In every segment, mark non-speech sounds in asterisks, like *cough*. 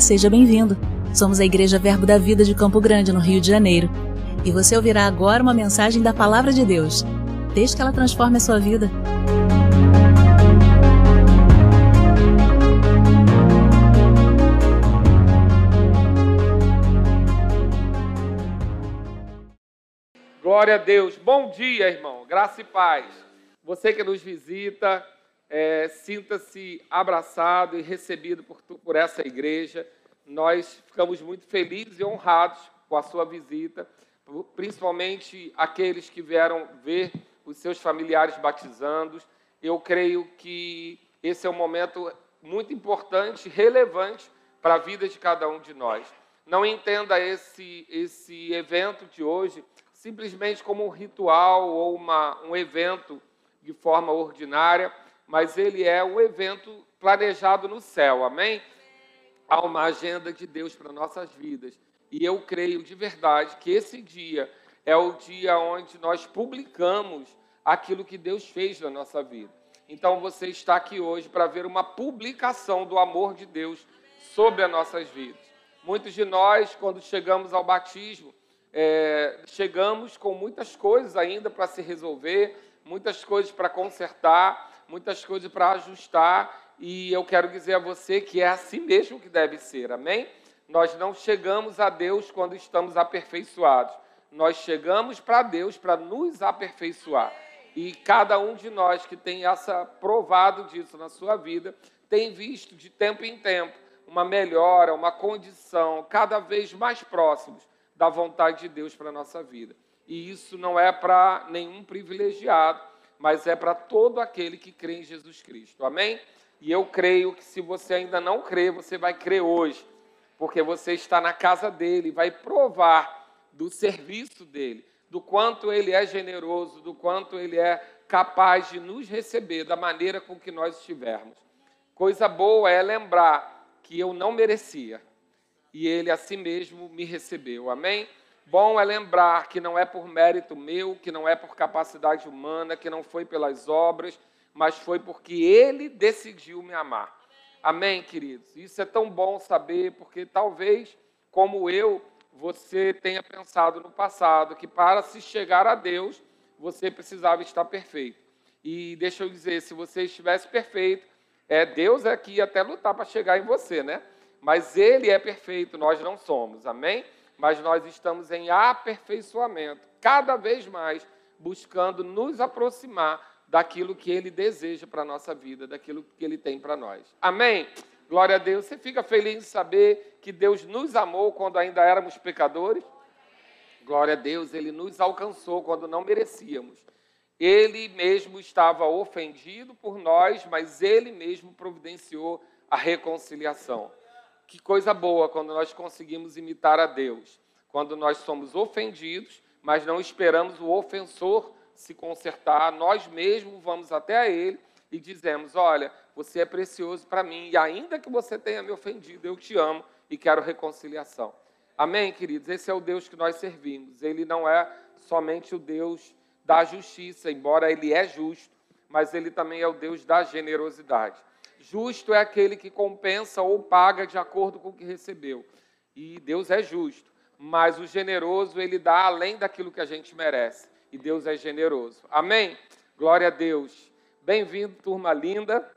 Seja bem-vindo. Somos a Igreja Verbo da Vida de Campo Grande, no Rio de Janeiro. E você ouvirá agora uma mensagem da Palavra de Deus. Desde que ela transforme a sua vida. Glória a Deus. Bom dia, irmão. Graça e paz. Você que nos visita, é, sinta-se abraçado e recebido por, por essa igreja. Nós ficamos muito felizes e honrados com a sua visita, principalmente aqueles que vieram ver os seus familiares batizando. Eu creio que esse é um momento muito importante, relevante para a vida de cada um de nós. Não entenda esse, esse evento de hoje simplesmente como um ritual ou uma, um evento de forma ordinária mas ele é um evento planejado no céu, amém? Há uma agenda de Deus para nossas vidas. E eu creio de verdade que esse dia é o dia onde nós publicamos aquilo que Deus fez na nossa vida. Então você está aqui hoje para ver uma publicação do amor de Deus sobre as nossas vidas. Muitos de nós, quando chegamos ao batismo, é, chegamos com muitas coisas ainda para se resolver, muitas coisas para consertar, muitas coisas para ajustar, e eu quero dizer a você que é assim mesmo que deve ser, amém? Nós não chegamos a Deus quando estamos aperfeiçoados, nós chegamos para Deus para nos aperfeiçoar. E cada um de nós que tem essa provado disso na sua vida, tem visto de tempo em tempo uma melhora, uma condição cada vez mais próximos da vontade de Deus para a nossa vida. E isso não é para nenhum privilegiado, mas é para todo aquele que crê em Jesus Cristo. Amém? E eu creio que se você ainda não crê, você vai crer hoje, porque você está na casa dele, vai provar do serviço dele, do quanto ele é generoso, do quanto ele é capaz de nos receber da maneira com que nós estivermos. Coisa boa é lembrar que eu não merecia e ele a si mesmo me recebeu. Amém? Bom é lembrar que não é por mérito meu, que não é por capacidade humana, que não foi pelas obras, mas foi porque Ele decidiu me amar. Amém, queridos? Isso é tão bom saber, porque talvez, como eu, você tenha pensado no passado que para se chegar a Deus, você precisava estar perfeito. E deixa eu dizer, se você estivesse perfeito, é, Deus é que ia até lutar para chegar em você, né? Mas Ele é perfeito, nós não somos. Amém? Mas nós estamos em aperfeiçoamento, cada vez mais buscando nos aproximar daquilo que Ele deseja para a nossa vida, daquilo que Ele tem para nós. Amém? Glória a Deus. Você fica feliz de saber que Deus nos amou quando ainda éramos pecadores? Glória a Deus, Ele nos alcançou quando não merecíamos. Ele mesmo estava ofendido por nós, mas Ele mesmo providenciou a reconciliação. Que coisa boa quando nós conseguimos imitar a Deus. Quando nós somos ofendidos, mas não esperamos o ofensor se consertar, nós mesmos vamos até a ele e dizemos: Olha, você é precioso para mim, e ainda que você tenha me ofendido, eu te amo e quero reconciliação. Amém, queridos? Esse é o Deus que nós servimos. Ele não é somente o Deus da justiça, embora ele é justo, mas ele também é o Deus da generosidade. Justo é aquele que compensa ou paga de acordo com o que recebeu. E Deus é justo. Mas o generoso, ele dá além daquilo que a gente merece. E Deus é generoso. Amém? Glória a Deus. Bem-vindo, turma linda,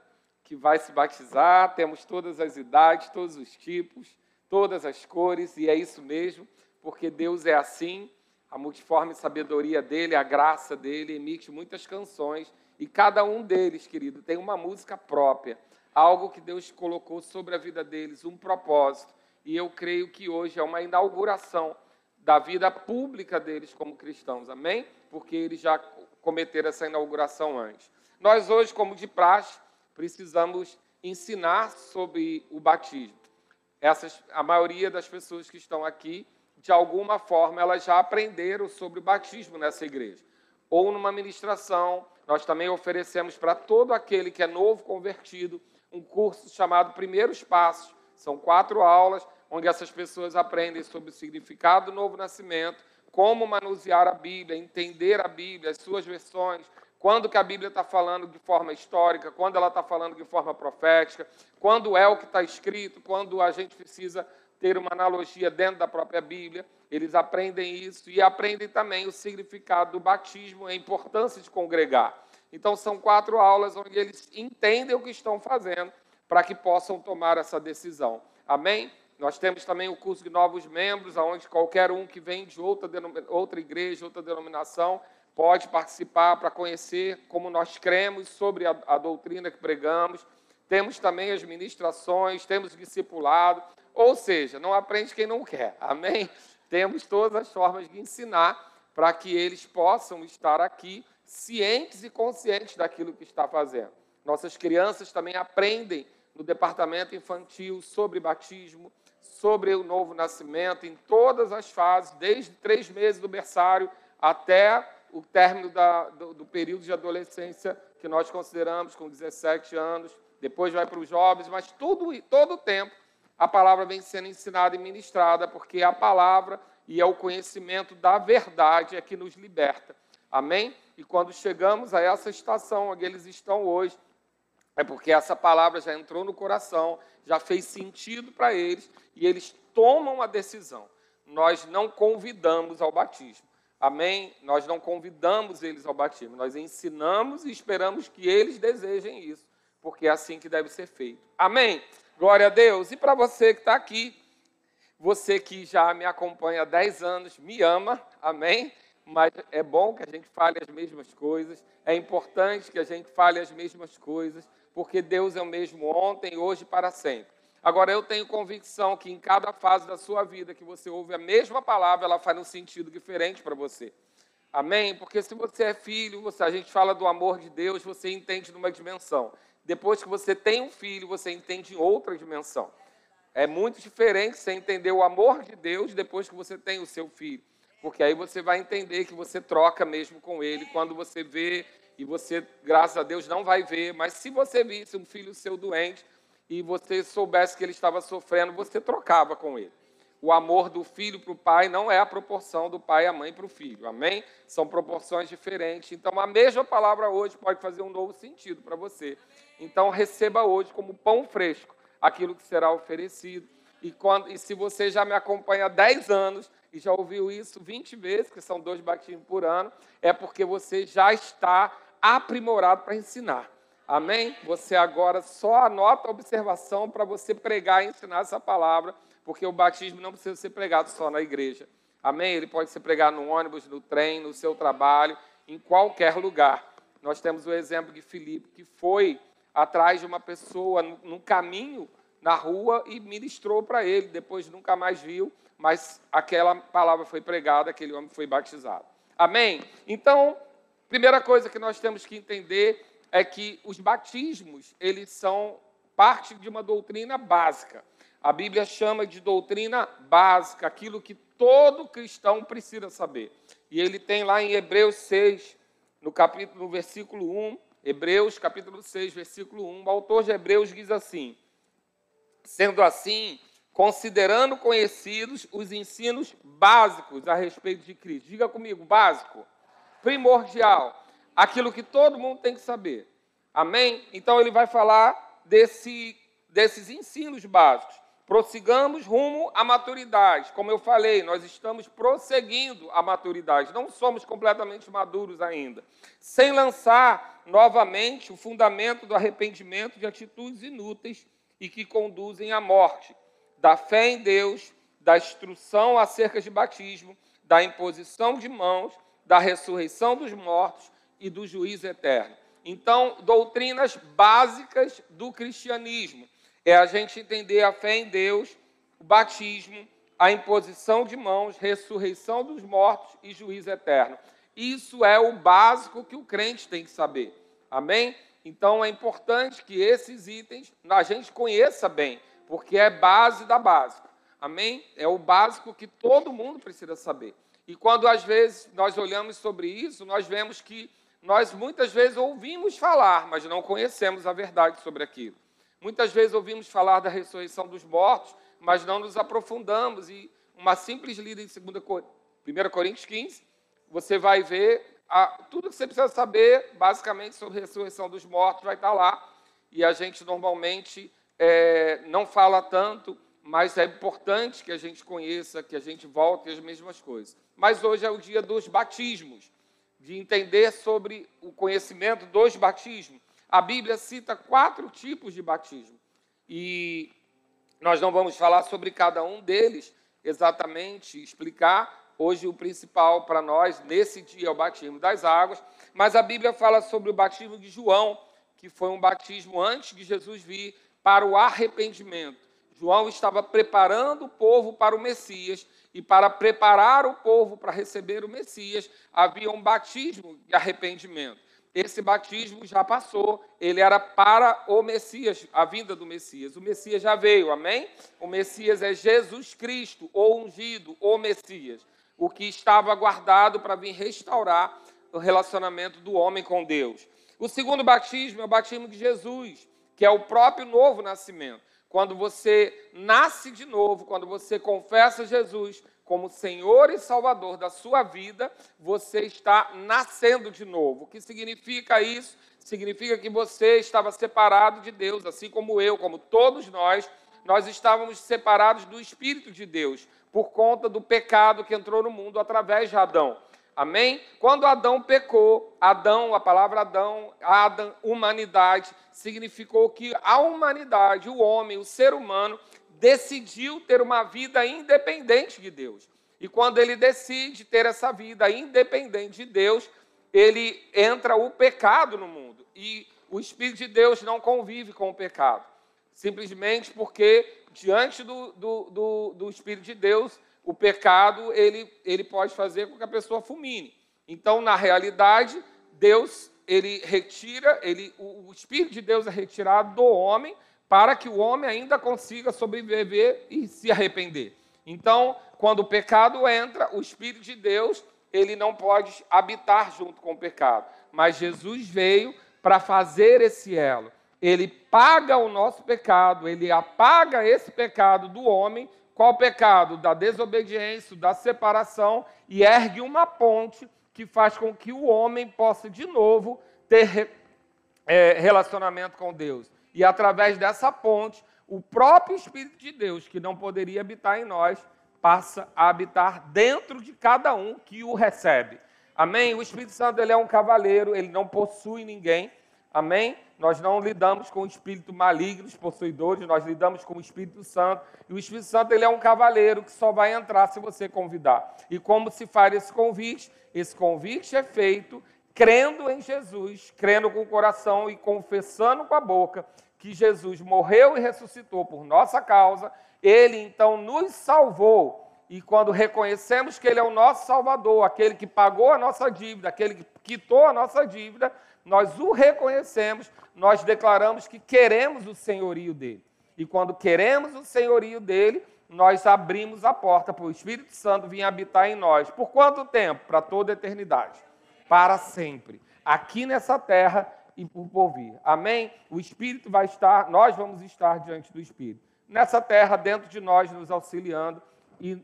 que vai se batizar. Temos todas as idades, todos os tipos, todas as cores, e é isso mesmo, porque Deus é assim. A multiforme sabedoria dele, a graça dele, emite muitas canções. E cada um deles, querido, tem uma música própria algo que Deus colocou sobre a vida deles, um propósito. E eu creio que hoje é uma inauguração da vida pública deles como cristãos, amém? Porque eles já cometeram essa inauguração antes. Nós hoje, como de praxe, precisamos ensinar sobre o batismo. Essas, a maioria das pessoas que estão aqui, de alguma forma, elas já aprenderam sobre o batismo nessa igreja. Ou numa ministração, nós também oferecemos para todo aquele que é novo convertido um curso chamado Primeiros Passos. São quatro aulas onde essas pessoas aprendem sobre o significado do novo nascimento, como manusear a Bíblia, entender a Bíblia, as suas versões, quando que a Bíblia está falando de forma histórica, quando ela está falando de forma profética, quando é o que está escrito, quando a gente precisa ter uma analogia dentro da própria Bíblia. Eles aprendem isso e aprendem também o significado do batismo, a importância de congregar. Então, são quatro aulas onde eles entendem o que estão fazendo para que possam tomar essa decisão. Amém? Nós temos também o curso de novos membros, onde qualquer um que vem de outra, outra igreja, outra denominação, pode participar para conhecer como nós cremos sobre a, a doutrina que pregamos. Temos também as ministrações, temos discipulado, ou seja, não aprende quem não quer. Amém? Temos todas as formas de ensinar para que eles possam estar aqui cientes e conscientes daquilo que está fazendo. Nossas crianças também aprendem no departamento infantil sobre batismo, sobre o novo nascimento, em todas as fases, desde três meses do berçário até o término da, do, do, período de adolescência que nós consideramos com 17 anos, depois vai para os jovens, mas todo, todo o tempo a palavra vem sendo ensinada e ministrada, porque é a palavra e é o conhecimento da verdade é que nos liberta. Amém? E quando chegamos a essa estação onde eles estão hoje, é porque essa palavra já entrou no coração, já fez sentido para eles e eles tomam a decisão. Nós não convidamos ao batismo. Amém? Nós não convidamos eles ao batismo, nós ensinamos e esperamos que eles desejem isso, porque é assim que deve ser feito. Amém? Glória a Deus. E para você que está aqui, você que já me acompanha há 10 anos, me ama, amém? Mas é bom que a gente fale as mesmas coisas, é importante que a gente fale as mesmas coisas, porque Deus é o mesmo ontem, hoje e para sempre. Agora, eu tenho convicção que em cada fase da sua vida que você ouve a mesma palavra, ela faz um sentido diferente para você. Amém? Porque se você é filho, você, a gente fala do amor de Deus, você entende numa dimensão. Depois que você tem um filho, você entende em outra dimensão. É muito diferente você entender o amor de Deus depois que você tem o seu filho. Porque aí você vai entender que você troca mesmo com ele quando você vê, e você, graças a Deus, não vai ver, mas se você visse um filho seu doente e você soubesse que ele estava sofrendo, você trocava com ele. O amor do filho para o pai não é a proporção do pai e a mãe para o filho, amém? São proporções diferentes. Então, a mesma palavra hoje pode fazer um novo sentido para você. Então, receba hoje como pão fresco aquilo que será oferecido. E, quando, e se você já me acompanha há 10 anos, e já ouviu isso 20 vezes, que são dois batismos por ano, é porque você já está aprimorado para ensinar. Amém? Você agora só anota a observação para você pregar e ensinar essa palavra, porque o batismo não precisa ser pregado só na igreja. Amém? Ele pode ser pregado no ônibus, no trem, no seu trabalho, em qualquer lugar. Nós temos o exemplo de Filipe, que foi atrás de uma pessoa no caminho, na rua, e ministrou para ele. Depois nunca mais viu, mas aquela palavra foi pregada, aquele homem foi batizado. Amém? Então, primeira coisa que nós temos que entender é que os batismos, eles são parte de uma doutrina básica. A Bíblia chama de doutrina básica, aquilo que todo cristão precisa saber. E ele tem lá em Hebreus 6, no capítulo, no versículo 1, Hebreus capítulo 6, versículo 1, o autor de Hebreus diz assim: Sendo assim, considerando conhecidos os ensinos básicos a respeito de Cristo. Diga comigo, básico, primordial, aquilo que todo mundo tem que saber. Amém? Então ele vai falar desse, desses ensinos básicos. Prossigamos rumo à maturidade. Como eu falei, nós estamos prosseguindo a maturidade. Não somos completamente maduros ainda. Sem lançar novamente o fundamento do arrependimento de atitudes inúteis e que conduzem à morte da fé em Deus, da instrução acerca de batismo, da imposição de mãos, da ressurreição dos mortos e do juízo eterno. Então, doutrinas básicas do cristianismo é a gente entender a fé em Deus, o batismo, a imposição de mãos, ressurreição dos mortos e juízo eterno. Isso é o básico que o crente tem que saber. Amém? Então é importante que esses itens a gente conheça bem porque é base da básica. Amém? É o básico que todo mundo precisa saber. E quando às vezes nós olhamos sobre isso, nós vemos que nós muitas vezes ouvimos falar, mas não conhecemos a verdade sobre aquilo. Muitas vezes ouvimos falar da ressurreição dos mortos, mas não nos aprofundamos. E uma simples lida em 2 1 Coríntios 15, você vai ver a, tudo que você precisa saber, basicamente, sobre a ressurreição dos mortos vai estar lá. E a gente normalmente é, não fala tanto, mas é importante que a gente conheça, que a gente volte às mesmas coisas. Mas hoje é o dia dos batismos, de entender sobre o conhecimento dos batismos. A Bíblia cita quatro tipos de batismo. E nós não vamos falar sobre cada um deles exatamente, explicar. Hoje o principal para nós nesse dia é o batismo das águas, mas a Bíblia fala sobre o batismo de João, que foi um batismo antes de Jesus vir para o arrependimento. João estava preparando o povo para o Messias, e para preparar o povo para receber o Messias, havia um batismo de arrependimento. Esse batismo já passou, ele era para o Messias, a vinda do Messias. O Messias já veio, amém? O Messias é Jesus Cristo, o ungido, o Messias, o que estava guardado para vir restaurar o relacionamento do homem com Deus. O segundo batismo é o batismo de Jesus, que é o próprio novo nascimento. Quando você nasce de novo, quando você confessa Jesus como Senhor e Salvador da sua vida, você está nascendo de novo. O que significa isso? Significa que você estava separado de Deus, assim como eu, como todos nós, nós estávamos separados do Espírito de Deus por conta do pecado que entrou no mundo através de Adão. Amém? Quando Adão pecou, Adão, a palavra Adão, Adam, humanidade, significou que a humanidade, o homem, o ser humano, decidiu ter uma vida independente de Deus. E quando ele decide ter essa vida independente de Deus, ele entra o pecado no mundo. E o Espírito de Deus não convive com o pecado. Simplesmente porque, diante do, do, do, do Espírito de Deus, o pecado ele, ele pode fazer com que a pessoa fulmine. Então, na realidade, Deus ele retira, ele, o Espírito de Deus é retirado do homem para que o homem ainda consiga sobreviver e se arrepender. Então, quando o pecado entra, o Espírito de Deus ele não pode habitar junto com o pecado. Mas Jesus veio para fazer esse elo. Ele paga o nosso pecado, ele apaga esse pecado do homem qual pecado? Da desobediência, da separação, e ergue uma ponte que faz com que o homem possa de novo ter é, relacionamento com Deus. E através dessa ponte, o próprio Espírito de Deus, que não poderia habitar em nós, passa a habitar dentro de cada um que o recebe. Amém? O Espírito Santo ele é um cavaleiro, ele não possui ninguém. Amém? Nós não lidamos com espíritos malignos, possuidores, nós lidamos com o Espírito Santo. E o Espírito Santo ele é um cavaleiro que só vai entrar se você convidar. E como se faz esse convite? Esse convite é feito crendo em Jesus, crendo com o coração e confessando com a boca que Jesus morreu e ressuscitou por nossa causa. Ele então nos salvou. E quando reconhecemos que Ele é o nosso Salvador, aquele que pagou a nossa dívida, aquele que quitou a nossa dívida, nós o reconhecemos, nós declaramos que queremos o senhorio dele. E quando queremos o senhorio dele, nós abrimos a porta para o Espírito Santo vir habitar em nós. Por quanto tempo? Para toda a eternidade. Para sempre. Aqui nessa terra e por vir. Amém? O Espírito vai estar, nós vamos estar diante do Espírito. Nessa terra, dentro de nós, nos auxiliando e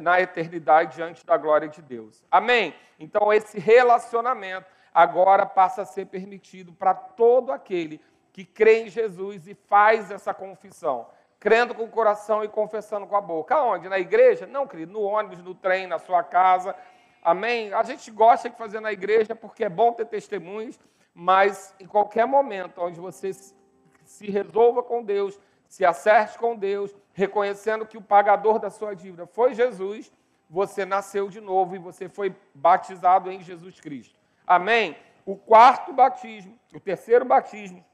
na eternidade diante da glória de Deus. Amém? Então, esse relacionamento agora passa a ser permitido para todo aquele que crê em Jesus e faz essa confissão, crendo com o coração e confessando com a boca. Aonde? Na igreja? Não, querido, no ônibus, no trem, na sua casa. Amém? A gente gosta de fazer na igreja porque é bom ter testemunhos, mas em qualquer momento onde você se resolva com Deus, se acerte com Deus, reconhecendo que o pagador da sua dívida foi Jesus, você nasceu de novo e você foi batizado em Jesus Cristo. Amém? O quarto batismo, o terceiro batismo,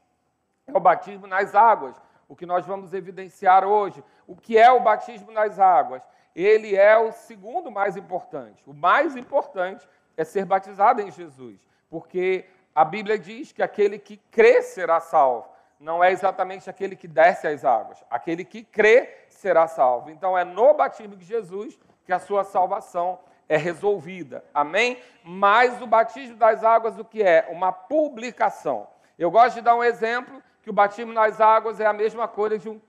é o batismo nas águas, o que nós vamos evidenciar hoje. O que é o batismo nas águas? Ele é o segundo mais importante. O mais importante é ser batizado em Jesus, porque a Bíblia diz que aquele que crê será salvo. Não é exatamente aquele que desce as águas. Aquele que crê será salvo. Então é no batismo de Jesus que a sua salvação é resolvida. Amém? Mas o batismo das águas, o que é? Uma publicação. Eu gosto de dar um exemplo que o batismo nas águas é a mesma coisa de, um,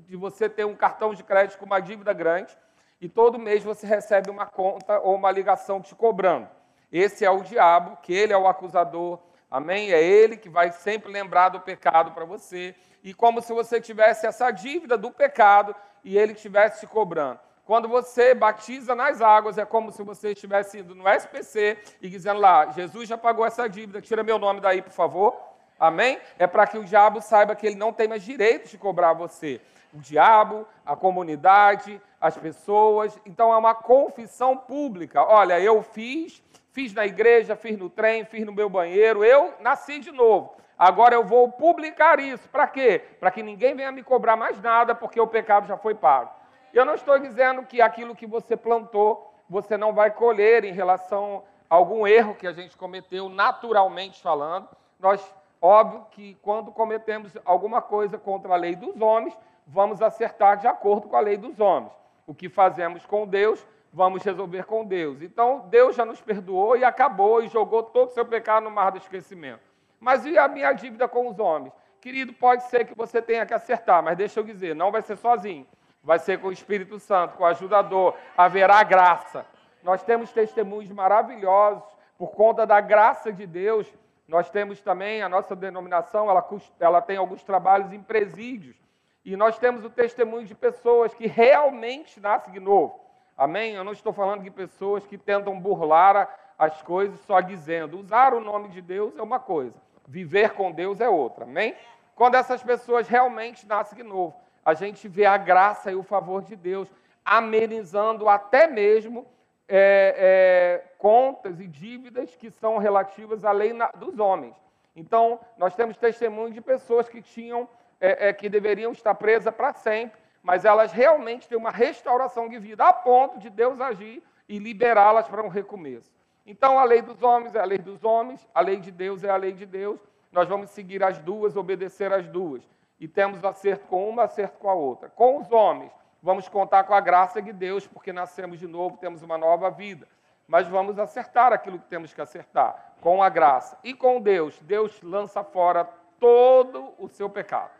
de você ter um cartão de crédito com uma dívida grande e todo mês você recebe uma conta ou uma ligação te cobrando. Esse é o diabo, que ele é o acusador. Amém? É ele que vai sempre lembrar do pecado para você. E como se você tivesse essa dívida do pecado e ele estivesse te cobrando. Quando você batiza nas águas, é como se você estivesse indo no SPC e dizendo lá: Jesus já pagou essa dívida, tira meu nome daí, por favor. Amém? É para que o diabo saiba que ele não tem mais direito de cobrar você. O diabo, a comunidade, as pessoas. Então é uma confissão pública. Olha, eu fiz, fiz na igreja, fiz no trem, fiz no meu banheiro, eu nasci de novo. Agora eu vou publicar isso. Para quê? Para que ninguém venha me cobrar mais nada, porque o pecado já foi pago. Eu não estou dizendo que aquilo que você plantou, você não vai colher em relação a algum erro que a gente cometeu, naturalmente falando. Nós, óbvio que quando cometemos alguma coisa contra a lei dos homens, vamos acertar de acordo com a lei dos homens. O que fazemos com Deus, vamos resolver com Deus. Então, Deus já nos perdoou e acabou e jogou todo o seu pecado no mar do esquecimento. Mas e a minha dívida com os homens? Querido, pode ser que você tenha que acertar, mas deixa eu dizer, não vai ser sozinho vai ser com o Espírito Santo, com o ajudador, haverá graça. Nós temos testemunhos maravilhosos por conta da graça de Deus. Nós temos também a nossa denominação, ela, ela tem alguns trabalhos em presídios. E nós temos o testemunho de pessoas que realmente nascem de novo. Amém? Eu não estou falando de pessoas que tentam burlar as coisas só dizendo. Usar o nome de Deus é uma coisa, viver com Deus é outra. Amém? Quando essas pessoas realmente nascem de novo a gente vê a graça e o favor de Deus amenizando até mesmo é, é, contas e dívidas que são relativas à lei na, dos homens. Então, nós temos testemunho de pessoas que tinham, é, é que deveriam estar presas para sempre, mas elas realmente têm uma restauração de vida a ponto de Deus agir e liberá-las para um recomeço. Então, a lei dos homens é a lei dos homens, a lei de Deus é a lei de Deus. Nós vamos seguir as duas, obedecer as duas e temos acerto com uma, acerto com a outra. Com os homens, vamos contar com a graça de Deus, porque nascemos de novo, temos uma nova vida. Mas vamos acertar aquilo que temos que acertar, com a graça. E com Deus, Deus lança fora todo o seu pecado.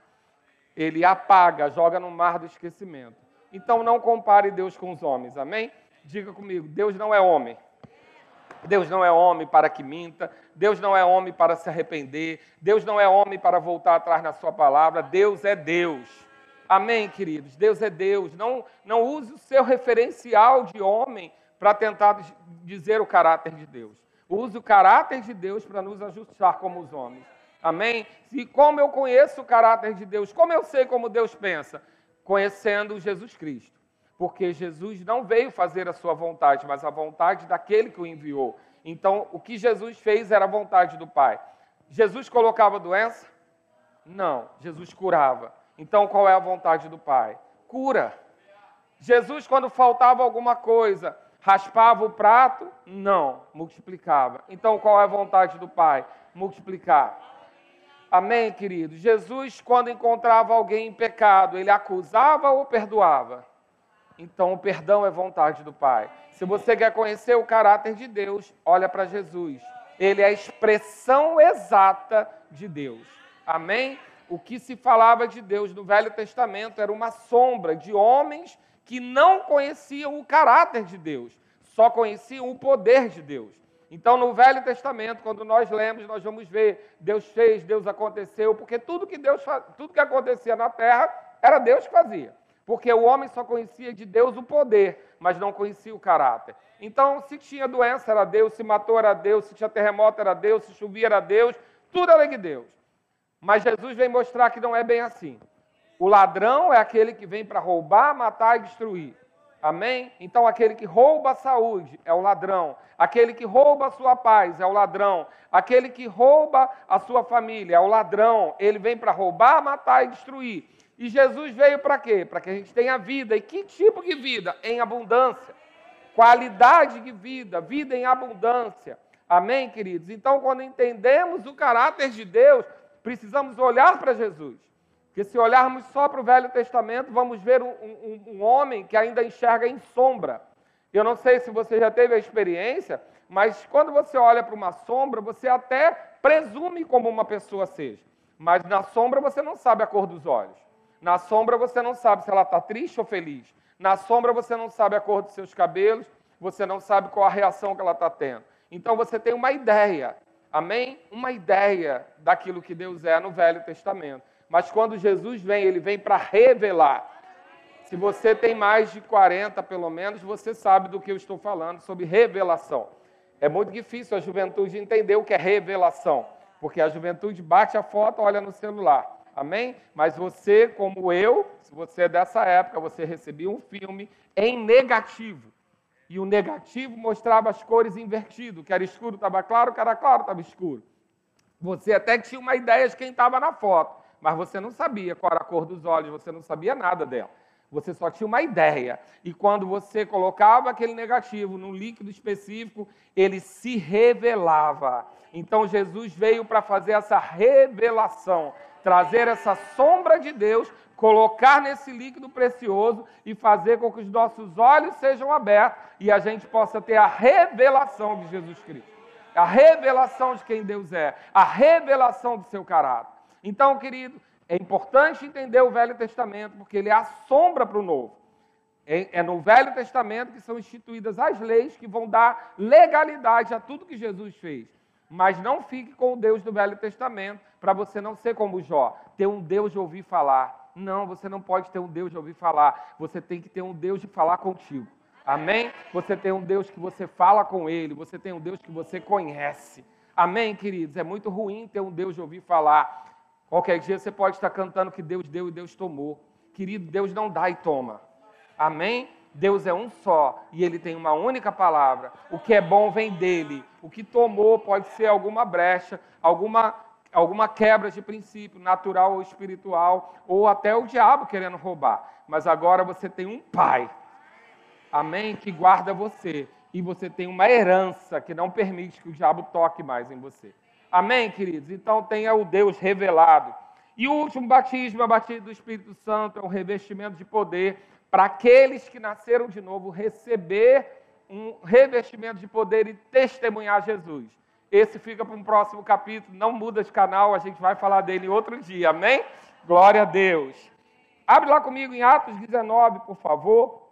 Ele apaga, joga no mar do esquecimento. Então não compare Deus com os homens, amém? Diga comigo, Deus não é homem. Deus não é homem para que minta, Deus não é homem para se arrepender, Deus não é homem para voltar atrás na sua palavra, Deus é Deus. Amém, queridos? Deus é Deus. Não, não use o seu referencial de homem para tentar dizer o caráter de Deus. Use o caráter de Deus para nos ajustar como os homens. Amém? E como eu conheço o caráter de Deus, como eu sei como Deus pensa? Conhecendo Jesus Cristo porque Jesus não veio fazer a sua vontade, mas a vontade daquele que o enviou. Então, o que Jesus fez era a vontade do Pai. Jesus colocava doença? Não, Jesus curava. Então, qual é a vontade do Pai? Cura. Jesus, quando faltava alguma coisa, raspava o prato? Não, multiplicava. Então, qual é a vontade do Pai? Multiplicar. Amém, querido? Jesus, quando encontrava alguém em pecado, ele acusava ou perdoava? Então, o perdão é vontade do Pai. Se você quer conhecer o caráter de Deus, olha para Jesus. Ele é a expressão exata de Deus. Amém? O que se falava de Deus no Velho Testamento era uma sombra de homens que não conheciam o caráter de Deus, só conheciam o poder de Deus. Então, no Velho Testamento, quando nós lemos, nós vamos ver Deus fez, Deus aconteceu, porque tudo que Deus tudo que acontecia na terra era Deus que fazia. Porque o homem só conhecia de Deus o poder, mas não conhecia o caráter. Então, se tinha doença, era Deus, se matou, era Deus, se tinha terremoto, era Deus, se chovia, era Deus, tudo era de Deus. Mas Jesus vem mostrar que não é bem assim. O ladrão é aquele que vem para roubar, matar e destruir. Amém? Então, aquele que rouba a saúde é o ladrão. Aquele que rouba a sua paz é o ladrão. Aquele que rouba a sua família é o ladrão. Ele vem para roubar, matar e destruir. E Jesus veio para quê? Para que a gente tenha vida. E que tipo de vida? Em abundância. Qualidade de vida, vida em abundância. Amém, queridos? Então, quando entendemos o caráter de Deus, precisamos olhar para Jesus. Porque se olharmos só para o Velho Testamento, vamos ver um, um, um homem que ainda enxerga em sombra. Eu não sei se você já teve a experiência, mas quando você olha para uma sombra, você até presume como uma pessoa seja. Mas na sombra você não sabe a cor dos olhos. Na sombra você não sabe se ela está triste ou feliz. Na sombra você não sabe a cor dos seus cabelos, você não sabe qual a reação que ela está tendo. Então você tem uma ideia, amém? Uma ideia daquilo que Deus é no Velho Testamento. Mas quando Jesus vem, ele vem para revelar. Se você tem mais de 40, pelo menos, você sabe do que eu estou falando sobre revelação. É muito difícil a juventude entender o que é revelação, porque a juventude bate a foto, olha no celular. Amém? Mas você, como eu, se você é dessa época, você recebia um filme em negativo. E o negativo mostrava as cores invertidas. Que era escuro, estava claro, que era claro, estava escuro. Você até tinha uma ideia de quem estava na foto, mas você não sabia qual era a cor dos olhos, você não sabia nada dela. Você só tinha uma ideia. E quando você colocava aquele negativo num líquido específico, ele se revelava. Então Jesus veio para fazer essa revelação trazer essa sombra de Deus, colocar nesse líquido precioso e fazer com que os nossos olhos sejam abertos e a gente possa ter a revelação de Jesus Cristo. A revelação de quem Deus é, a revelação do seu caráter. Então, querido, é importante entender o Velho Testamento, porque ele é a sombra para o Novo. É, é no Velho Testamento que são instituídas as leis que vão dar legalidade a tudo que Jesus fez. Mas não fique com o Deus do Velho Testamento para você não ser como Jó, ter um Deus de ouvir falar. Não, você não pode ter um Deus de ouvir falar. Você tem que ter um Deus de falar contigo. Amém? Você tem um Deus que você fala com ele, você tem um Deus que você conhece. Amém, queridos? É muito ruim ter um Deus de ouvir falar. Qualquer dia você pode estar cantando que Deus deu e Deus tomou. Querido, Deus não dá e toma. Amém? Deus é um só e ele tem uma única palavra. O que é bom vem dele. O que tomou pode ser alguma brecha, alguma, alguma quebra de princípio, natural ou espiritual, ou até o diabo querendo roubar. Mas agora você tem um pai, amém, que guarda você. E você tem uma herança que não permite que o diabo toque mais em você. Amém, queridos? Então tenha o Deus revelado. E o último batismo, a batismo do Espírito Santo, é um revestimento de poder para aqueles que nasceram de novo receber um revestimento de poder e testemunhar Jesus. Esse fica para um próximo capítulo, não muda de canal, a gente vai falar dele outro dia, amém? Glória a Deus. Abre lá comigo em Atos 19, por favor.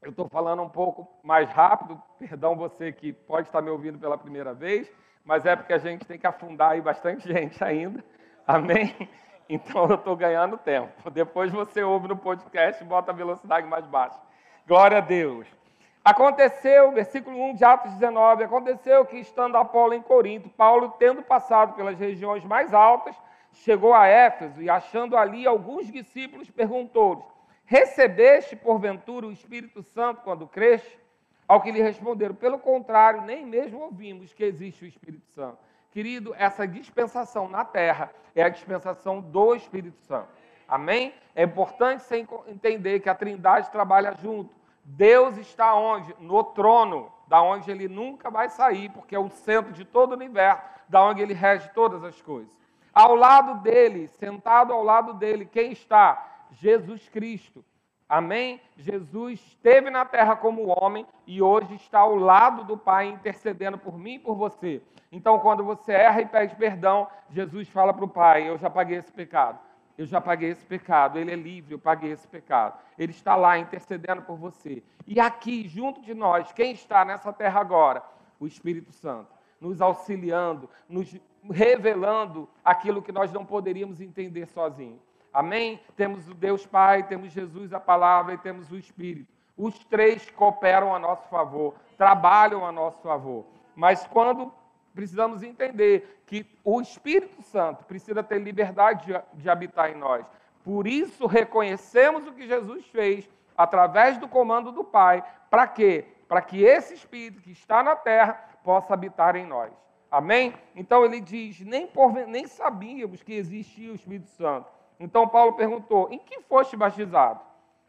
Eu estou falando um pouco mais rápido, perdão você que pode estar me ouvindo pela primeira vez, mas é porque a gente tem que afundar aí bastante *laughs* gente ainda, amém? Então eu estou ganhando tempo. Depois você ouve no podcast e bota a velocidade mais baixa. Glória a Deus. Aconteceu, versículo 1 de Atos 19, aconteceu que estando Apolo em Corinto, Paulo, tendo passado pelas regiões mais altas, chegou a Éfeso e, achando ali alguns discípulos, perguntou-lhes: Recebeste, porventura, o Espírito Santo quando cresce? Ao que lhe responderam: Pelo contrário, nem mesmo ouvimos que existe o Espírito Santo. Querido, essa dispensação na terra é a dispensação do Espírito Santo. Amém? É importante você entender que a Trindade trabalha junto. Deus está onde? No trono, da onde ele nunca vai sair, porque é o centro de todo o universo, da onde ele rege todas as coisas. Ao lado dele, sentado ao lado dele, quem está? Jesus Cristo. Amém? Jesus esteve na terra como homem e hoje está ao lado do Pai intercedendo por mim e por você. Então, quando você erra e pede perdão, Jesus fala para o Pai: Eu já paguei esse pecado. Eu já paguei esse pecado. Ele é livre, eu paguei esse pecado. Ele está lá intercedendo por você. E aqui, junto de nós, quem está nessa terra agora? O Espírito Santo, nos auxiliando, nos revelando aquilo que nós não poderíamos entender sozinhos. Amém? Temos o Deus Pai, temos Jesus, a palavra e temos o Espírito. Os três cooperam a nosso favor, trabalham a nosso favor. Mas quando precisamos entender que o Espírito Santo precisa ter liberdade de, habitar em nós. Por isso reconhecemos o que Jesus fez através do comando do Pai. Para quê? Para que esse Espírito que está na terra possa habitar em nós. Amém? Então ele diz: nem, por, nem sabíamos que existia o Espírito Santo. Então Paulo perguntou: Em que foste batizado?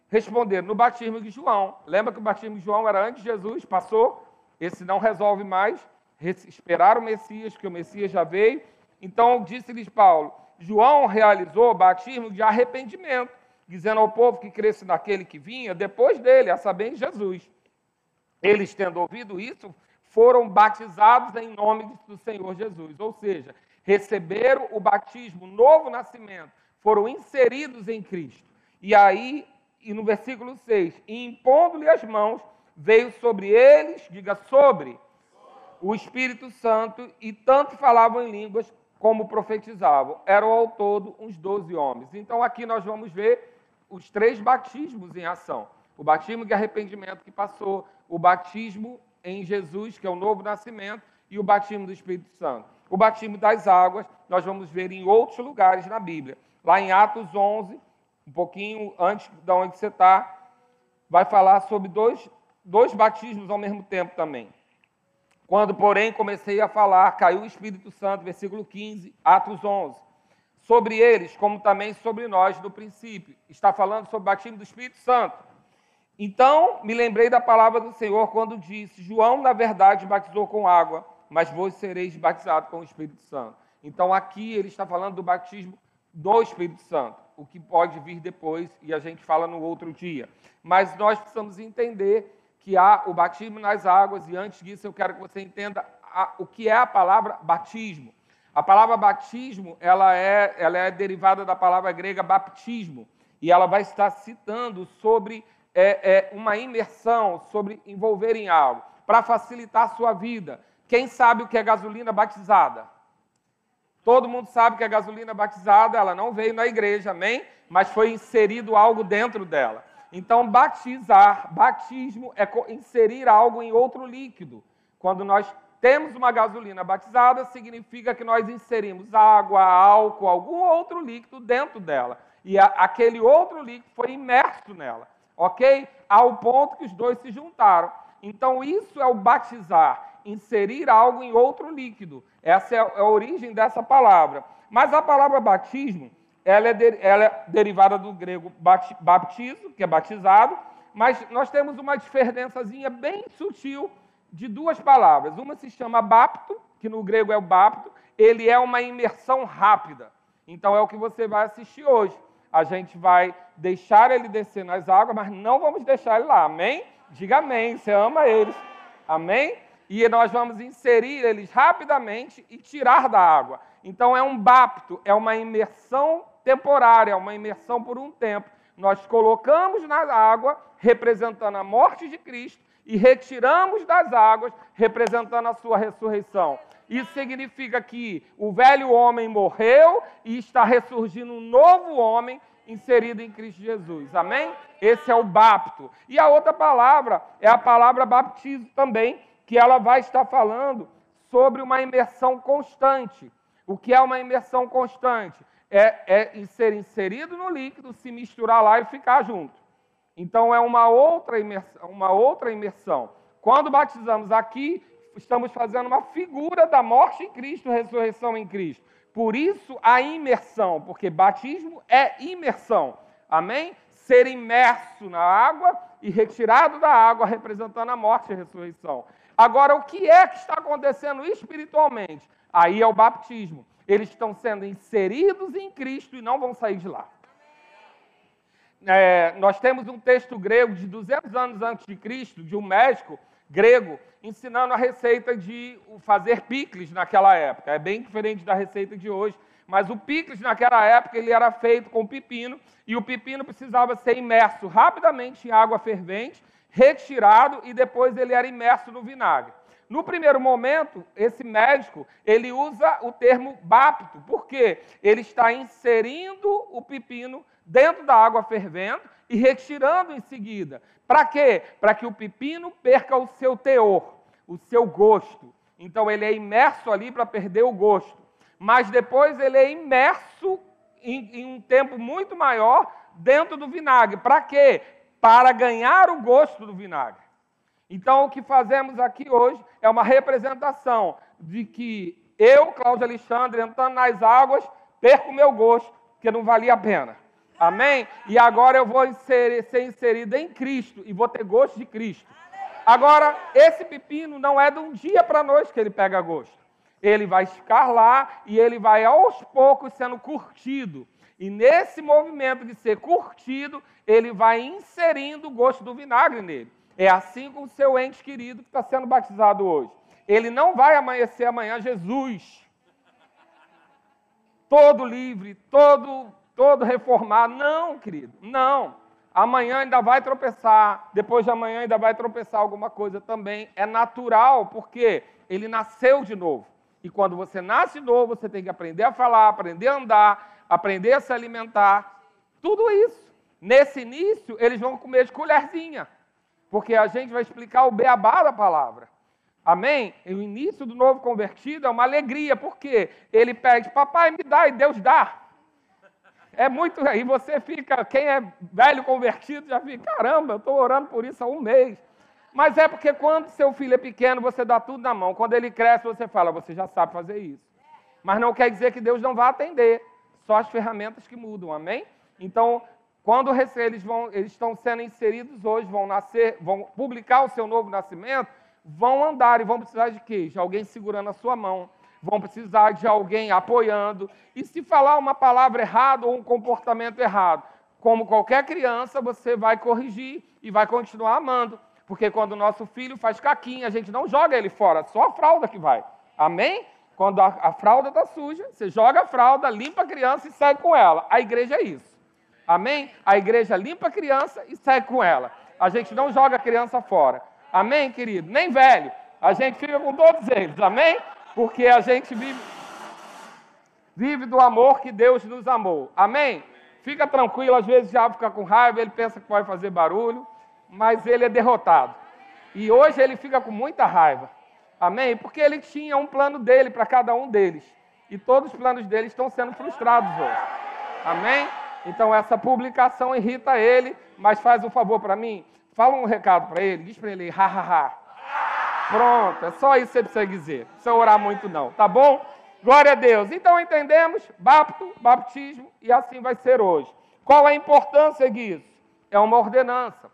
Responderam: No batismo de João. Lembra que o batismo de João era antes de Jesus? Passou? Esse não resolve mais. Esperar o Messias, que o Messias já veio. Então disse-lhes Paulo: João realizou o batismo de arrependimento, dizendo ao povo que cresce naquele que vinha depois dele, a saber, Jesus. Eles, tendo ouvido isso, foram batizados em nome do Senhor Jesus. Ou seja, receberam o batismo, novo nascimento foram inseridos em Cristo. E aí, e no versículo 6, e impondo-lhe as mãos, veio sobre eles, diga sobre, o Espírito Santo e tanto falavam em línguas como profetizavam. Eram ao todo uns 12 homens. Então aqui nós vamos ver os três batismos em ação: o batismo de arrependimento que passou, o batismo em Jesus, que é o novo nascimento, e o batismo do Espírito Santo. O batismo das águas, nós vamos ver em outros lugares na Bíblia. Lá em Atos 11, um pouquinho antes de onde você está, vai falar sobre dois, dois batismos ao mesmo tempo também. Quando, porém, comecei a falar, caiu o Espírito Santo, versículo 15, Atos 11. Sobre eles, como também sobre nós no princípio. Está falando sobre o batismo do Espírito Santo. Então me lembrei da palavra do Senhor quando disse: João, na verdade, batizou com água, mas vós sereis batizados com o Espírito Santo. Então aqui ele está falando do batismo do Espírito Santo, o que pode vir depois e a gente fala no outro dia. Mas nós precisamos entender que há o batismo nas águas e antes disso eu quero que você entenda a, o que é a palavra batismo. A palavra batismo ela é, ela é derivada da palavra grega baptismo e ela vai estar citando sobre é, é, uma imersão, sobre envolver em algo, para facilitar a sua vida. Quem sabe o que é gasolina batizada? Todo mundo sabe que a gasolina batizada, ela não veio na igreja, amém? Mas foi inserido algo dentro dela. Então, batizar, batismo é inserir algo em outro líquido. Quando nós temos uma gasolina batizada, significa que nós inserimos água, álcool, algum outro líquido dentro dela. E a, aquele outro líquido foi imerso nela ok? Ao ponto que os dois se juntaram. Então, isso é o batizar, inserir algo em outro líquido. Essa é a origem dessa palavra. Mas a palavra batismo, ela é, de, ela é derivada do grego baptizo, que é batizado, mas nós temos uma diferençazinha bem sutil de duas palavras. Uma se chama bapto, que no grego é o bapto, ele é uma imersão rápida. Então é o que você vai assistir hoje a gente vai deixar ele descer nas águas, mas não vamos deixar ele lá. Amém? Diga amém. Você ama eles. Amém? E nós vamos inserir eles rapidamente e tirar da água. Então é um bapto, é uma imersão temporária, é uma imersão por um tempo. Nós colocamos na água, representando a morte de Cristo, e retiramos das águas, representando a sua ressurreição. Isso significa que o velho homem morreu e está ressurgindo um novo homem inserido em Cristo Jesus. Amém? Esse é o bapto. E a outra palavra é a palavra baptismo também, que ela vai estar falando sobre uma imersão constante. O que é uma imersão constante? É, é ser inserido no líquido, se misturar lá e ficar junto. Então é uma outra imersão. Uma outra imersão. Quando batizamos aqui, estamos fazendo uma figura da morte em Cristo, ressurreição em Cristo. Por isso a imersão, porque batismo é imersão. Amém? Ser imerso na água e retirado da água, representando a morte e a ressurreição. Agora, o que é que está acontecendo espiritualmente? Aí é o batismo. Eles estão sendo inseridos em Cristo e não vão sair de lá. É, nós temos um texto grego de 200 anos antes de Cristo, de um médico grego, ensinando a receita de fazer picles naquela época. É bem diferente da receita de hoje, mas o picles naquela época ele era feito com pepino e o pepino precisava ser imerso rapidamente em água fervente, retirado e depois ele era imerso no vinagre. No primeiro momento, esse médico, ele usa o termo bapto, porque ele está inserindo o pepino dentro da água fervendo e retirando em seguida. Para quê? Para que o pepino perca o seu teor, o seu gosto. Então ele é imerso ali para perder o gosto. Mas depois ele é imerso em, em um tempo muito maior dentro do vinagre. Para quê? Para ganhar o gosto do vinagre. Então o que fazemos aqui hoje é uma representação de que eu, Cláudio Alexandre, entrando nas águas, perco o meu gosto, que não valia a pena. Amém? E agora eu vou ser, ser inserido em Cristo e vou ter gosto de Cristo. Agora, esse pepino não é de um dia para a noite que ele pega gosto. Ele vai ficar lá e ele vai aos poucos sendo curtido. E nesse movimento de ser curtido, ele vai inserindo o gosto do vinagre nele. É assim com o seu ente querido que está sendo batizado hoje. Ele não vai amanhecer amanhã Jesus. Todo livre, todo todo reformado. Não, querido, não. Amanhã ainda vai tropeçar, depois de amanhã ainda vai tropeçar alguma coisa também. É natural, porque ele nasceu de novo. E quando você nasce de novo, você tem que aprender a falar, aprender a andar, aprender a se alimentar. Tudo isso. Nesse início, eles vão comer de colherzinha. Porque a gente vai explicar o beabá da palavra. Amém? E o início do novo convertido é uma alegria, porque ele pede, papai, me dá, e Deus dá. É muito. E você fica, quem é velho convertido já fica, caramba, eu estou orando por isso há um mês. Mas é porque quando seu filho é pequeno, você dá tudo na mão. Quando ele cresce, você fala, você já sabe fazer isso. Mas não quer dizer que Deus não vai atender. Só as ferramentas que mudam, amém? Então, quando eles, vão, eles estão sendo inseridos hoje, vão nascer, vão publicar o seu novo nascimento, vão andar e vão precisar de quê? De alguém segurando a sua mão, vão precisar de alguém apoiando. E se falar uma palavra errada ou um comportamento errado, como qualquer criança, você vai corrigir e vai continuar amando. Porque quando o nosso filho faz caquinha, a gente não joga ele fora, só a fralda que vai. Amém? Quando a, a fralda está suja, você joga a fralda, limpa a criança e segue com ela. A igreja é isso. Amém? A igreja limpa a criança e segue com ela. A gente não joga a criança fora. Amém, querido? Nem velho. A gente fica com todos eles. Amém? Porque a gente vive, vive do amor que Deus nos amou. Amém? Fica tranquilo, às vezes já fica com raiva, ele pensa que pode fazer barulho, mas ele é derrotado. E hoje ele fica com muita raiva. Amém? Porque ele tinha um plano dele para cada um deles. E todos os planos dele estão sendo frustrados hoje. Amém? Então essa publicação irrita ele, mas faz um favor para mim. Fala um recado para ele, diz para ele, ha, ha, ha. Pronto, é só isso que você precisa dizer. Não precisa orar muito não, tá bom? Glória a Deus. Então entendemos, bapto, baptismo, e assim vai ser hoje. Qual a importância disso? É uma ordenança.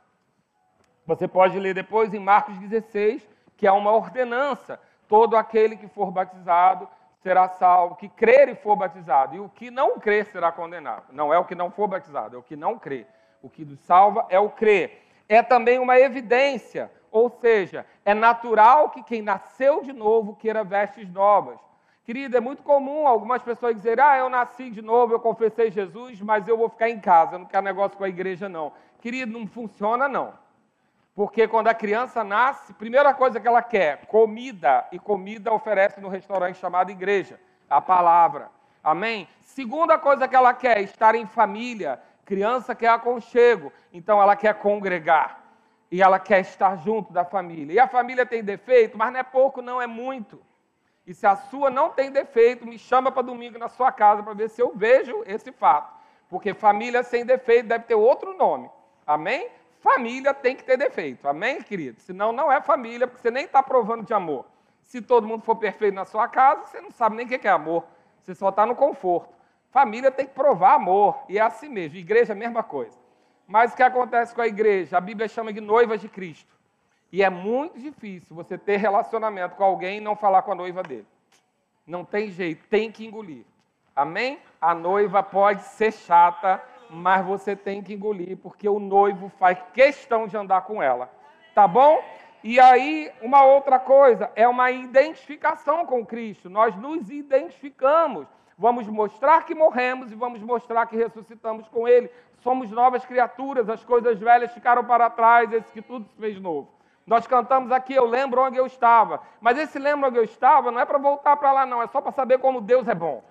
Você pode ler depois em Marcos 16, que é uma ordenança. Todo aquele que for batizado será salvo, que crer e for batizado. E o que não crer será condenado. Não é o que não for batizado, é o que não crê. O que nos salva é o crer é também uma evidência, ou seja, é natural que quem nasceu de novo queira vestes novas. Querida, é muito comum algumas pessoas dizerem: Ah, eu nasci de novo, eu confessei Jesus, mas eu vou ficar em casa, eu não quero negócio com a igreja, não. Querido, não funciona, não. Porque quando a criança nasce, primeira coisa que ela quer, comida, e comida oferece no restaurante chamado igreja, a palavra. Amém? Segunda coisa que ela quer, estar em família, Criança quer aconchego, então ela quer congregar. E ela quer estar junto da família. E a família tem defeito, mas não é pouco, não, é muito. E se a sua não tem defeito, me chama para domingo na sua casa para ver se eu vejo esse fato. Porque família sem defeito deve ter outro nome. Amém? Família tem que ter defeito. Amém, querido? Senão não é família, porque você nem está provando de amor. Se todo mundo for perfeito na sua casa, você não sabe nem o que é amor. Você só está no conforto. Família tem que provar amor, e é assim mesmo. Igreja, a mesma coisa. Mas o que acontece com a igreja? A Bíblia chama de noivas de Cristo. E é muito difícil você ter relacionamento com alguém e não falar com a noiva dele. Não tem jeito, tem que engolir. Amém? A noiva pode ser chata, mas você tem que engolir, porque o noivo faz questão de andar com ela. Tá bom? E aí, uma outra coisa, é uma identificação com Cristo. Nós nos identificamos vamos mostrar que morremos e vamos mostrar que ressuscitamos com Ele. Somos novas criaturas, as coisas velhas ficaram para trás, esse que tudo se fez novo. Nós cantamos aqui, eu lembro onde eu estava. Mas esse lembro onde eu estava não é para voltar para lá, não, é só para saber como Deus é bom.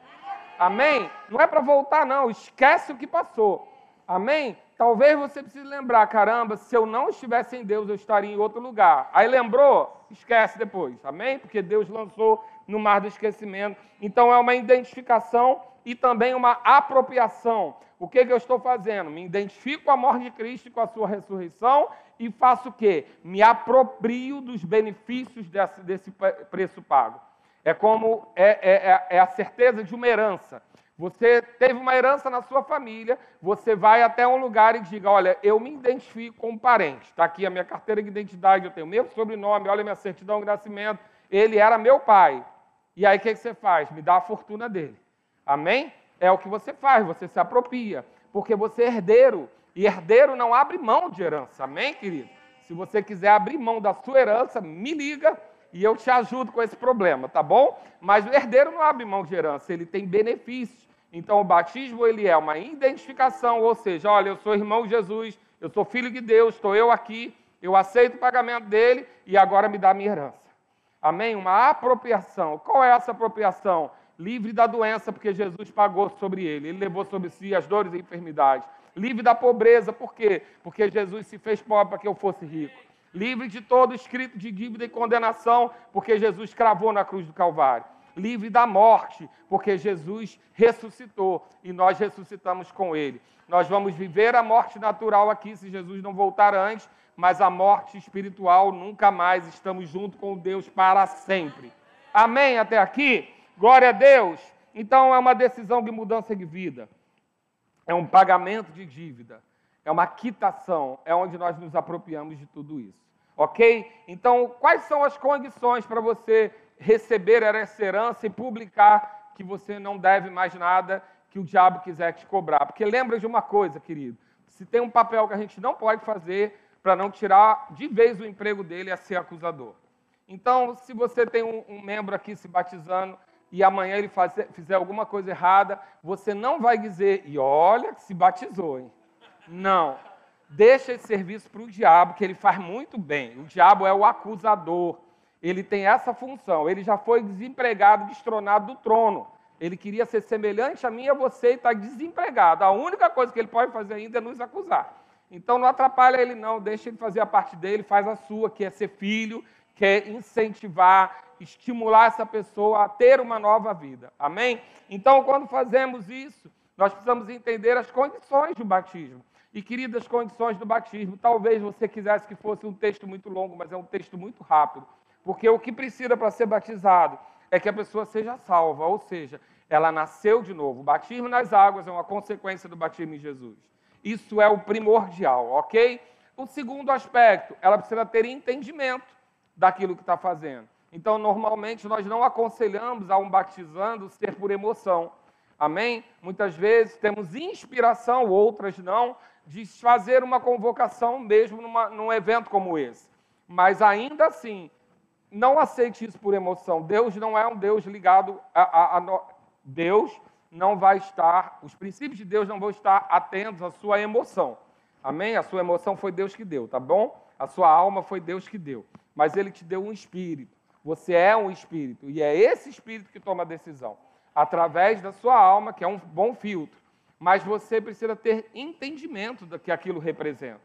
Amém? Não é para voltar, não, esquece o que passou. Amém? Talvez você precise lembrar, caramba, se eu não estivesse em Deus, eu estaria em outro lugar. Aí lembrou? Esquece depois. Amém? Porque Deus lançou no mar do esquecimento. Então é uma identificação e também uma apropriação. O que, que eu estou fazendo? Me identifico com a morte de Cristo e com a sua ressurreição e faço o quê? Me aproprio dos benefícios desse, desse preço pago. É como é, é, é, é a certeza de uma herança. Você teve uma herança na sua família, você vai até um lugar e diga: Olha, eu me identifico com um parente. Está aqui a minha carteira de identidade, eu tenho o mesmo sobrenome, olha a minha certidão de nascimento. Ele era meu pai. E aí o que, você faz? Me dá a fortuna dele. Amém? É o que você faz, você se apropria. Porque você é herdeiro. E herdeiro não abre mão de herança. Amém, querido? Se você quiser abrir mão da sua herança, me liga e eu te ajudo com esse problema, tá bom? Mas o herdeiro não abre mão de herança, ele tem benefícios. Então o batismo ele é uma identificação, ou seja, olha, eu sou irmão de Jesus, eu sou filho de Deus, estou eu aqui, eu aceito o pagamento dele e agora me dá minha herança. Amém? Uma apropriação. Qual é essa apropriação? Livre da doença, porque Jesus pagou sobre ele. Ele levou sobre si as dores e enfermidades. Livre da pobreza, por quê? Porque Jesus se fez pobre para que eu fosse rico. Livre de todo escrito de dívida e condenação, porque Jesus cravou na cruz do Calvário. Livre da morte, porque Jesus ressuscitou e nós ressuscitamos com ele. Nós vamos viver a morte natural aqui, se Jesus não voltar antes, mas a morte espiritual nunca mais. Estamos junto com Deus para sempre. Amém? Até aqui? Glória a Deus. Então é uma decisão de mudança de vida. É um pagamento de dívida. É uma quitação. É onde nós nos apropriamos de tudo isso. Ok? Então, quais são as condições para você receber essa herança e publicar que você não deve mais nada que o diabo quiser te cobrar? Porque lembra de uma coisa, querido. Se tem um papel que a gente não pode fazer para não tirar de vez o emprego dele, é ser acusador. Então, se você tem um, um membro aqui se batizando, e amanhã ele fazer, fizer alguma coisa errada, você não vai dizer, e olha que se batizou, hein? Não. Deixa esse serviço para o diabo, que ele faz muito bem. O diabo é o acusador. Ele tem essa função. Ele já foi desempregado, destronado do trono. Ele queria ser semelhante a mim e a você e está desempregado. A única coisa que ele pode fazer ainda é nos acusar. Então não atrapalha ele, não. Deixa ele fazer a parte dele, faz a sua, que é ser filho, quer incentivar, estimular essa pessoa a ter uma nova vida. Amém? Então, quando fazemos isso, nós precisamos entender as condições do batismo. E, queridas, condições do batismo, talvez você quisesse que fosse um texto muito longo, mas é um texto muito rápido. Porque o que precisa para ser batizado é que a pessoa seja salva, ou seja, ela nasceu de novo. O batismo nas águas é uma consequência do batismo em Jesus. Isso é o primordial, ok? O segundo aspecto, ela precisa ter entendimento daquilo que está fazendo. Então, normalmente, nós não aconselhamos a um batizando ser por emoção. Amém? Muitas vezes temos inspiração, outras não, de fazer uma convocação mesmo numa, num evento como esse. Mas ainda assim, não aceite isso por emoção. Deus não é um Deus ligado a, a, a, Deus não vai estar, os princípios de Deus não vão estar atentos à sua emoção. Amém? A sua emoção foi Deus que deu, tá bom? A sua alma foi Deus que deu. Mas Ele te deu um espírito. Você é um espírito e é esse espírito que toma a decisão, através da sua alma, que é um bom filtro. Mas você precisa ter entendimento do que aquilo representa.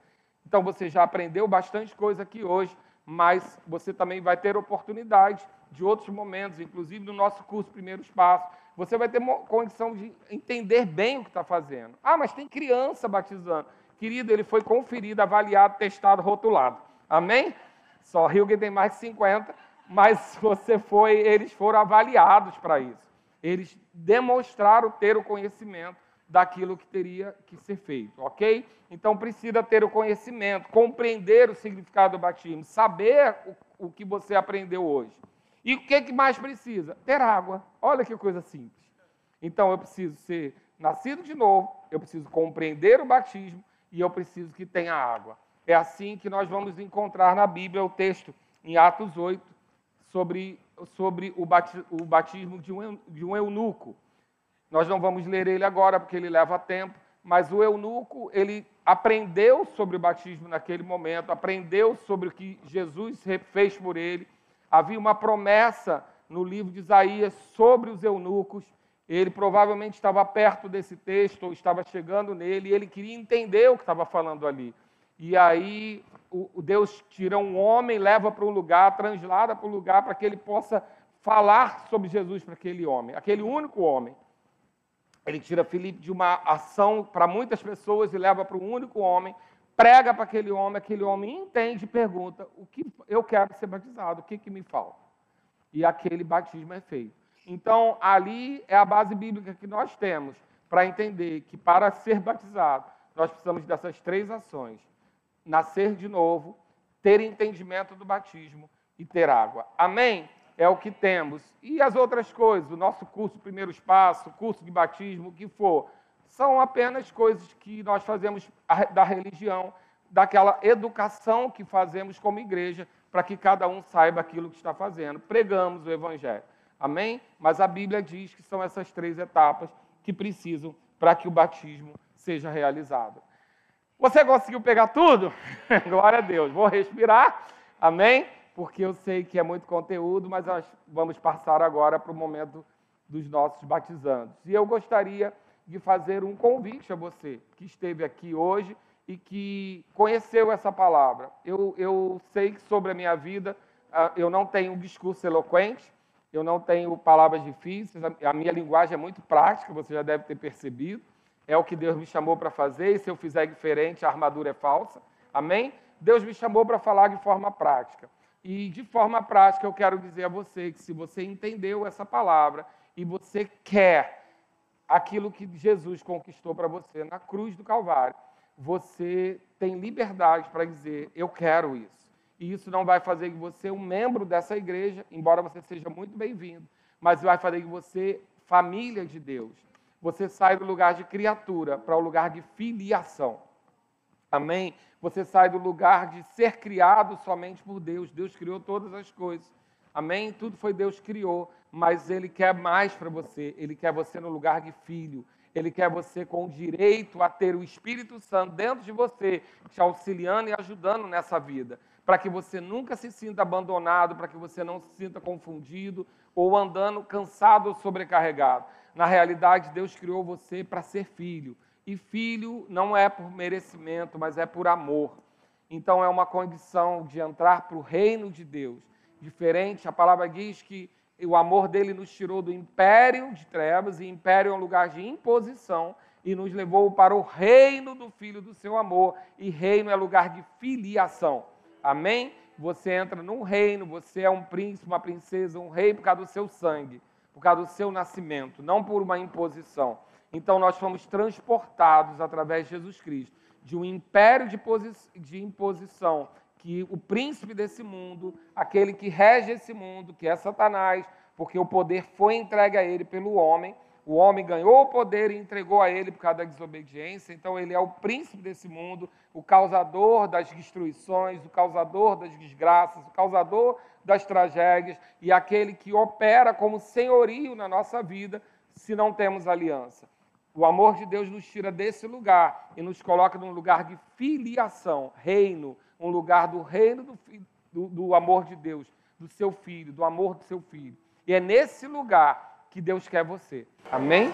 Então você já aprendeu bastante coisa aqui hoje, mas você também vai ter oportunidade de outros momentos, inclusive no nosso curso Primeiros Passos. Você vai ter condição de entender bem o que está fazendo. Ah, mas tem criança batizando. Querido, ele foi conferido, avaliado, testado, rotulado. Amém? Só Rio que tem mais de 50 mas *laughs* você foi, eles foram avaliados para isso. Eles demonstraram ter o conhecimento daquilo que teria que ser feito, ok? Então precisa ter o conhecimento, compreender o significado do batismo, saber o, o que você aprendeu hoje. E o que, que mais precisa? Ter água. Olha que coisa simples. Então eu preciso ser nascido de novo, eu preciso compreender o batismo e eu preciso que tenha água. É assim que nós vamos encontrar na Bíblia o texto em Atos 8, sobre, sobre o batismo de um, de um eunuco. Nós não vamos ler ele agora, porque ele leva tempo, mas o eunuco, ele aprendeu sobre o batismo naquele momento, aprendeu sobre o que Jesus fez por ele. Havia uma promessa no livro de Isaías sobre os eunucos. Ele provavelmente estava perto desse texto, ou estava chegando nele, e ele queria entender o que estava falando ali. E aí o, Deus tira um homem, leva para um lugar, translada para um lugar para que ele possa falar sobre Jesus para aquele homem, aquele único homem. Ele tira Filipe de uma ação para muitas pessoas e leva para um único homem, prega para aquele homem, aquele homem entende e pergunta: o que eu quero ser batizado, o que, que me falta? E aquele batismo é feito. Então, ali é a base bíblica que nós temos para entender que para ser batizado, nós precisamos dessas três ações nascer de novo, ter entendimento do batismo e ter água. Amém? É o que temos. E as outras coisas, o nosso curso Primeiro Espaço, curso de batismo, o que for, são apenas coisas que nós fazemos da religião, daquela educação que fazemos como igreja, para que cada um saiba aquilo que está fazendo. Pregamos o Evangelho. Amém? Mas a Bíblia diz que são essas três etapas que precisam para que o batismo seja realizado. Você conseguiu pegar tudo? *laughs* Glória a Deus. Vou respirar. Amém? Porque eu sei que é muito conteúdo, mas nós vamos passar agora para o momento dos nossos batizandos. E eu gostaria de fazer um convite a você que esteve aqui hoje e que conheceu essa palavra. Eu, eu sei que sobre a minha vida ah, eu não tenho um discurso eloquente, eu não tenho palavras difíceis, a minha linguagem é muito prática, você já deve ter percebido. É o que Deus me chamou para fazer, e se eu fizer diferente, a armadura é falsa. Amém? Deus me chamou para falar de forma prática. E de forma prática, eu quero dizer a você que se você entendeu essa palavra e você quer aquilo que Jesus conquistou para você na cruz do Calvário, você tem liberdade para dizer: Eu quero isso e isso não vai fazer que você um membro dessa igreja, embora você seja muito bem-vindo, mas vai fazer que você família de Deus. Você sai do lugar de criatura para o lugar de filiação. Amém? Você sai do lugar de ser criado somente por Deus. Deus criou todas as coisas. Amém? Tudo foi Deus criou, mas Ele quer mais para você. Ele quer você no lugar de filho. Ele quer você com o direito a ter o Espírito Santo dentro de você, te auxiliando e ajudando nessa vida para que você nunca se sinta abandonado, para que você não se sinta confundido ou andando cansado ou sobrecarregado. Na realidade, Deus criou você para ser filho. E filho não é por merecimento, mas é por amor. Então é uma condição de entrar para o reino de Deus. Diferente, a palavra diz que o amor dele nos tirou do império de trevas, e império é um lugar de imposição, e nos levou para o reino do Filho do seu amor, e reino é lugar de filiação. Amém? Você entra num reino, você é um príncipe, uma princesa, um rei por causa do seu sangue, por causa do seu nascimento, não por uma imposição. Então nós fomos transportados através de Jesus Cristo de um império de, de imposição que o príncipe desse mundo, aquele que rege esse mundo, que é Satanás, porque o poder foi entregue a ele pelo homem, o homem ganhou o poder e entregou a ele por causa da desobediência, então ele é o príncipe desse mundo, o causador das destruições, o causador das desgraças, o causador das tragédias e aquele que opera como senhorio na nossa vida se não temos aliança. O amor de Deus nos tira desse lugar e nos coloca num lugar de filiação, reino, um lugar do reino do, do, do amor de Deus, do seu filho, do amor do seu filho. E é nesse lugar que Deus quer você. Amém?